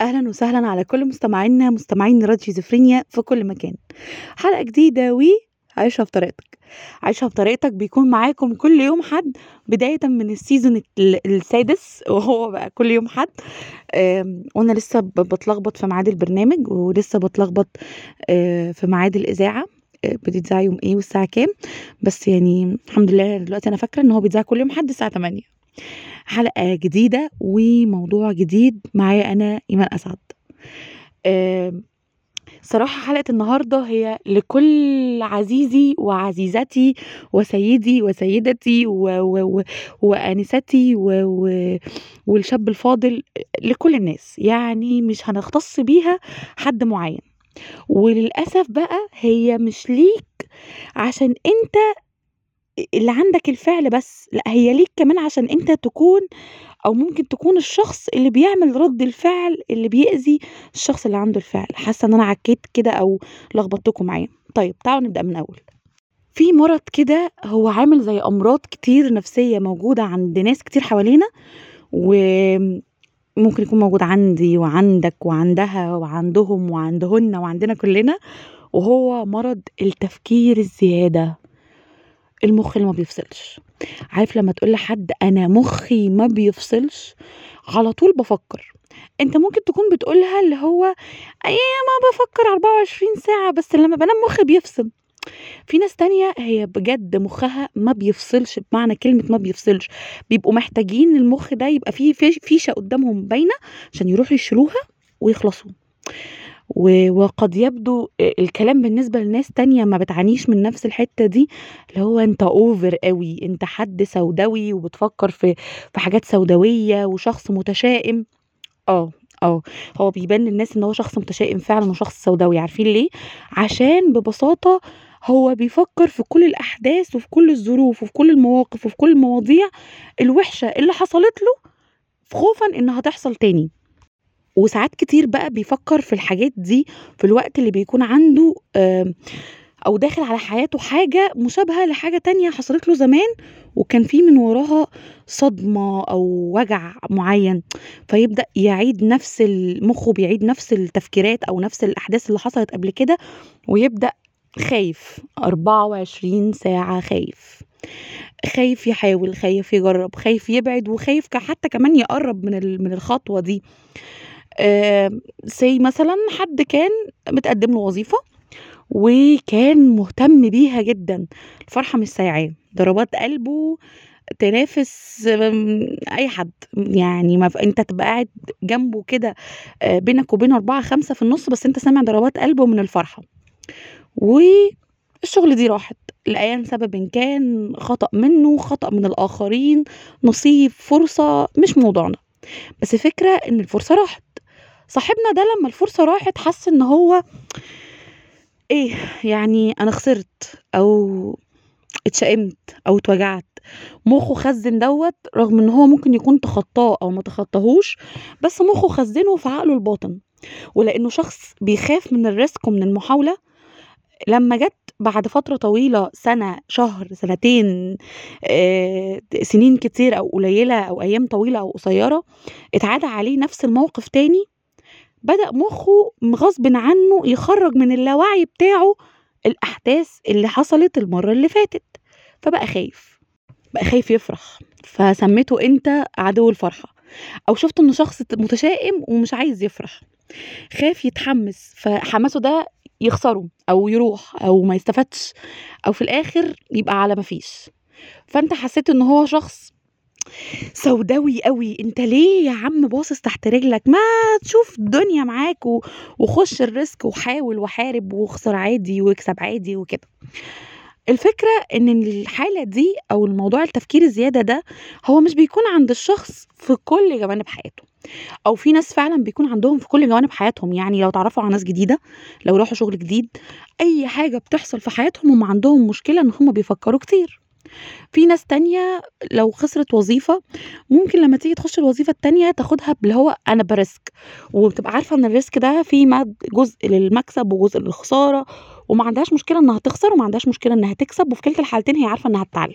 أهلًا وسهلًا على كل مستمعينا مستمعين راديو شيزوفرينيا في كل مكان. حلقة جديدة و عيشها بطريقتك. عيشها بطريقتك بيكون معاكم كل يوم حد بدايةً من ال season ال السادس وهو بقى كل يوم حد وأنا لسه ب باتلخبط في ميعاد البرنامج ولسه باتلخبط آآ، في ميعاد الإذاعة آآ، بتتذاع يوم إيه والساعة كام، بس يعني الحمد لله دلوقتي أنا فاكرة إن هو بيتذاع كل يوم حد الساعة 08:00 حلقة جديدة وموضوع جديد معايا أنا إيمان أسعد. صراحة حلقة النهارده هي لكل عزيزي وعزيزتي وسيدي وسيدتي و و وآنستي و و والشاب الفاضل لكل الناس، يعني مش هنختص بيها حد معين. وللأسف بقى هي مش ليك عشان أنت أ اللي عندك الفعل بس، لأ هي ليك كمان عشان أنت تكون أو ممكن تكون الشخص اللي بيعمل رد الفعل اللي بيأذي الشخص اللي عنده الفعل. حاسة إن أنا عكيت كده أو لخبطتكم معايا. طيب تعالوا نبدأ من الأول. في مرض كده هو عامل زي أمراض كتير نفسية موجودة عند ناس كتير حوالينا وممكن يكون موجود عندي وعندك وعندها وعندهم وعندهن وعندنا كلنا وهو مرض التفكير الزيادة. المخ اللي ما بيفصلش. عارف لما تقول لحد أنا مخي ما بيفصلش، على طول بافكر. أنت ممكن تكون بتقولها اللي هو ياما بافكر 24 ساعة بس لما بانام مخي بيفصل. في ناس تانية هي بجد مخها ما بيفصلش بمعنى كلمة ما بيفصلش، بيبقوا محتاجين المخ ده يبقى في فيش فيشة قدامهم باينة عشان يروحوا يشيلوها ويخلصوا. و وقد يبدو الكلام بالنسبة لناس تانية ما بتعانيش من نفس الحتة دي، اللي هو أنت over أوي، أنت حد سوداوي وبتفكر في في حاجات سوداوية وشخص متشائم. آه، آه، هو بيبان للناس إن هو شخص متشائم فعلًا وشخص سوداوي، عارفين ليه؟ عشان ببساطة هو بيفكر في كل الأحداث وفي كل الظروف وفي كل المواقف وفي كل المواضيع الوحشة اللي حصلت له خوفًا إنها تحصل تاني. وساعات كتير بقى بيفكر في الحاجات دي في الوقت اللي بيكون عنده أو داخل على حياته حاجة مشابهة لحاجة تانية حصلت له زمان وكان في من وراها صدمة أو وجع معين، فيبدأ يعيد نفس مخه بيعيد نفس التفكيرات أو نفس الأحداث اللي حصلت قبل كده ويبدأ خايف، 24 ساعة خايف. خايف يحاول، خايف يجرب، خايف يبعد وخايف حتى كمان يقرب من من الخطوة دي. Say مثلًا حد كان متقدم له وظيفة وكان مهتم بيها جدًا، الفرحة مش سايعاه، ضربات قلبه تنافس أي حد، يعني ما ف أنت تبقى قاعد جنبه كده آآ، بينك وبينه 4، 5 في النُص بس أنت سامع ضربات قلبه من الفرحة. والشغل دي راحت لأيًا سببٍ كان، خطأ منه، خطأ من الآخرين، نصيب، فرصة، مش موضوعنا. بس الفكرة إن الفرصة راحت. صاحبنا ده لما الفرصة راحت حس إن هو إيه، يعني أنا خسرت أو اتشائمت أو اتوجعت. مخه خزّن دوّة رغم إن هو ممكن يكون تخطاه أو ما تخطاهوش، بس مخه خزّنه في عقله الباطن. ولإنه شخص بيخاف من الريسك ومن المحاولة، لما جات بعد فترة طويلة سنة، شهر، سنتين، آآ، سنين كتير أو قليلة أو أيام طويلة أو قصيرة، اتعاد عليه نفس الموقف تاني، بدأ مخه غصبٍ عنه يخرّج من اللاوعي بتاعه الأحداث اللي حصلت المرة اللي فاتت، فبقى خايف. بقى خايف يفرح، فسميته أنت عدو الفرحة. أو شُفت إنه شخص متشائم ومش عايز يفرح. خاف يتحمس، فحماسه ده يخسره أو يروح أو ما يستفادش أو في الآخر يبقى على ما فيش. فأنت حسيت إن هو شخص سوداوي أوي، أنت ليه يا عم باصص تحت رجلك، ما تشوف الدنيا معاك وخُش الريسك وحاول وحارب واخسر عادي واكسب عادي وكده. الفكرة إن الحالة دي أو الموضوع التفكير الزيادة ده، هو مش بيكون عند الشخص في كل جوانب حياته، أو في ناس فعلًا بيكون عندهم في كل جوانب حياتهم، يعني لو اتعرفوا على ناس جديدة، لو راحوا شغل جديد، أي حاجة بتحصل في حياتهم هُم عندهم مشكلة إن هُم بيفكروا كتير. في ناس تانية لو خسرت وظيفة، ممكن لما تيجي تخش الوظيفة التانية تاخدها باللي هو أنا بarisk وبتبقى عارفة إن الrisk ده فيه جزء للمكسب وجزء للخسارة، وما عندهاش مشكلة إنها تخسر وما عندهاش مشكلة إنها تكسب، وفي كلتا الحالتين هي عارفة إنها هتتعلم.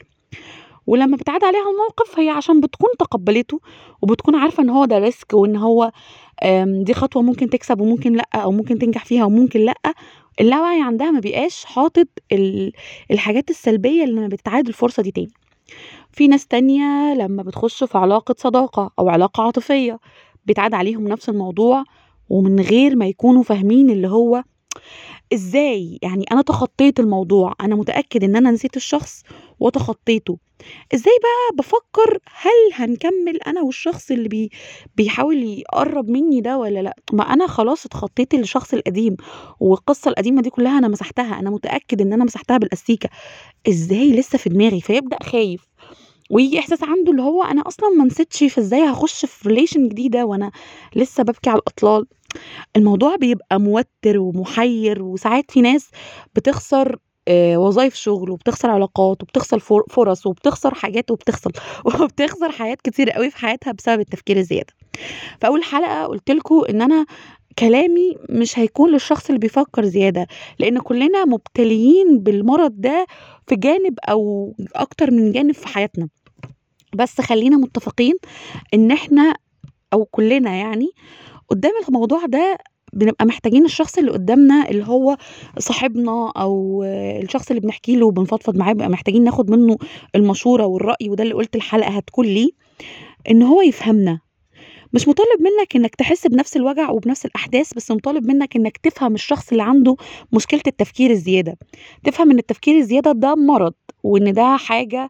ولما بيتعاد عليها الموقف هي عشان بتكون تقبلته وبتكون عارفة إن هو ده risk وإن هو آمم، دي خطوة ممكن تكسب وممكن لأ، أو ممكن تنجح فيها وممكن لأ، اللاوعي عندها ما بيبقاش حاطط ال الحاجات السلبية اللي لمّا بتتعاد الفرصة دي تاني. في ناس تانية لمّا بتخش في علاقة صداقة أو علاقة عاطفية، بيتعاد عليهم نفس الموضوع ومن غير ما يكونوا فاهمين اللي هو إزاي؟ يعني أنا تخطيت الموضوع، أنا متأكد إن أنا نسيت الشخص وتخطيته، إزاي بقى بافكر هل هنكمل أنا والشخص اللي بي بيحاول يقرّب منّي ده والّا لأ؟ ما أنا خلاص اتخطيت الشخص القديم، والقصة القديمة دي كلّها أنا مسحتها، أنا متأكد إن أنا مسحتها بالأستيكة، إزاي لسه في دماغي؟ فيبدأ خايف، وييجي إحساس عنده اللي هو أنا أصلًا ما نسيتش، فإزاي هاخش في relation جديدة وأنا لسه بابكي على الأطلال؟ الموضوع بيبقى موتّر ومُحيّر، وساعات في ناس بتخسر آآ وظايف شغل وبتخسر علاقات وبتخسر فر فرص وبتخسر حاجات وبتخسر وبتخسر حاجات كتير أوي في حياتها بسبب التفكير الزيادة. في أول حلقة قُلت لكم إن أنا كلامي مش هيكون للشخص اللي بيفكر زيادة، لإن كلنا مبتليين بالمرض ده في جانب أو أكتر من جانب في حياتنا. بس خلّينا متفقين إن إحنا أو كلنا يعني قدّام الموضوع ده بنبقى محتاجين الشخص اللي قدّامنا اللي هو صاحبنا أو الشخص اللي بنحكي له وبنفضفض معاه بنبقى محتاجين ناخد منه المشورة والرأي وده اللي قُلت الحلقة هتكون ليه، إن هو يفهمنا. مش مطالب منّك إنّك تحس بنفس الوجع وبنفس الأحداث، بس مطالب منّك إنّك تفهم الشخص اللي عنده مشكلة التفكير الزيادة، تفهم إن التفكير الزيادة ده مرض، وإن ده حاجة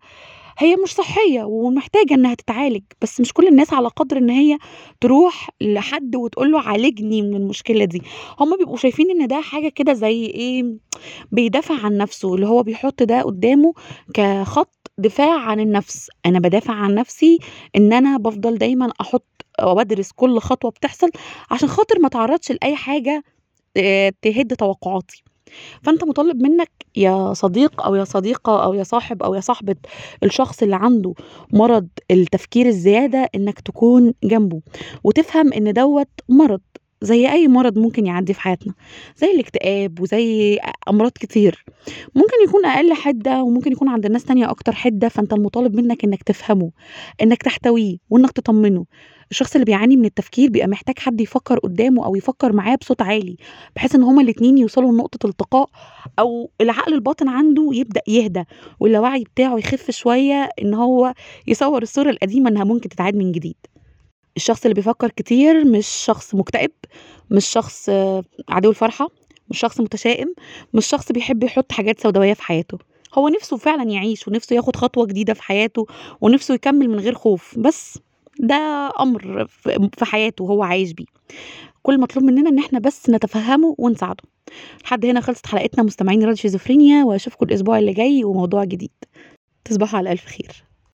هي مش صحية ومحتاجة إنها تتعالج، بس مش كل الناس على قدر إن هي تروح لحد وتقول له عالجني من المشكلة دي، هُم بيبقوا شايفين إن ده حاجة كده زي إيه، بيدافع عن نفسه، اللي هو بيحط ده قدّامه كخط دفاع عن النفس، أنا بادافع عن نفسي إن أنا بافضل دايمًا أحط أو أدرس كل خطوة بتحصل عشان خاطر ما اتعرّضش لأي حاجة آآ تهِد توقعاتي. فأنت مطالب منّك يا صديق أو يا صديقة أو يا صاحب أو يا صاحبة الشخص اللي عنده مرض التفكير الزيادة إنّك تكون جنبه، وتفهم إن دوّة مرض. زي أي مرض ممكن يعدّي في حياتنا، زي الاكتئاب وزي أ أمراض كتير، ممكن يكون أقل حِدّة وممكن يكون عند ناس تانية أكتر حِدّة، فأنت المطالب منّك إنّك تفهمه، إنّك تحتويه وإنّك تطمّنه. الشخص اللي بيعاني من التفكير بيبقى محتاج حد يفكّر قدّامه أو يفكّر معاه بصوت عالي، بحيث إن هُم الاتنين يوصلوا لنقطة التقاء أو العقل الباطن عنده يبدأ يهدى واللاوعي بتاعه يخف شوية إن هو يصوّر الصورة القديمة إنها ممكن تتعاد من جديد. الشخص اللي بيفكّر كتير مش شخص مكتئب، مش شخص عدو الفرحة، مش شخص متشائم، مش شخص بيحب يحط حاجات سوداوية في حياته، هو نِفْسه فعلًا يعيش ونِفْسه ياخد خطوة جديدة في حياته ونِفْسه يكمّل من غير خوف، بس ده أمر في حياته هو عايش بيه. كل المطلوب مننا إن إحنا بس نتفهّمه ونساعده. لحد هنا خلصت حلقتنا مستمعين راديو شيزوفرينيا وأشوفكم الأسبوع اللي جاي وموضوع جديد. تصبحوا على ألف خير.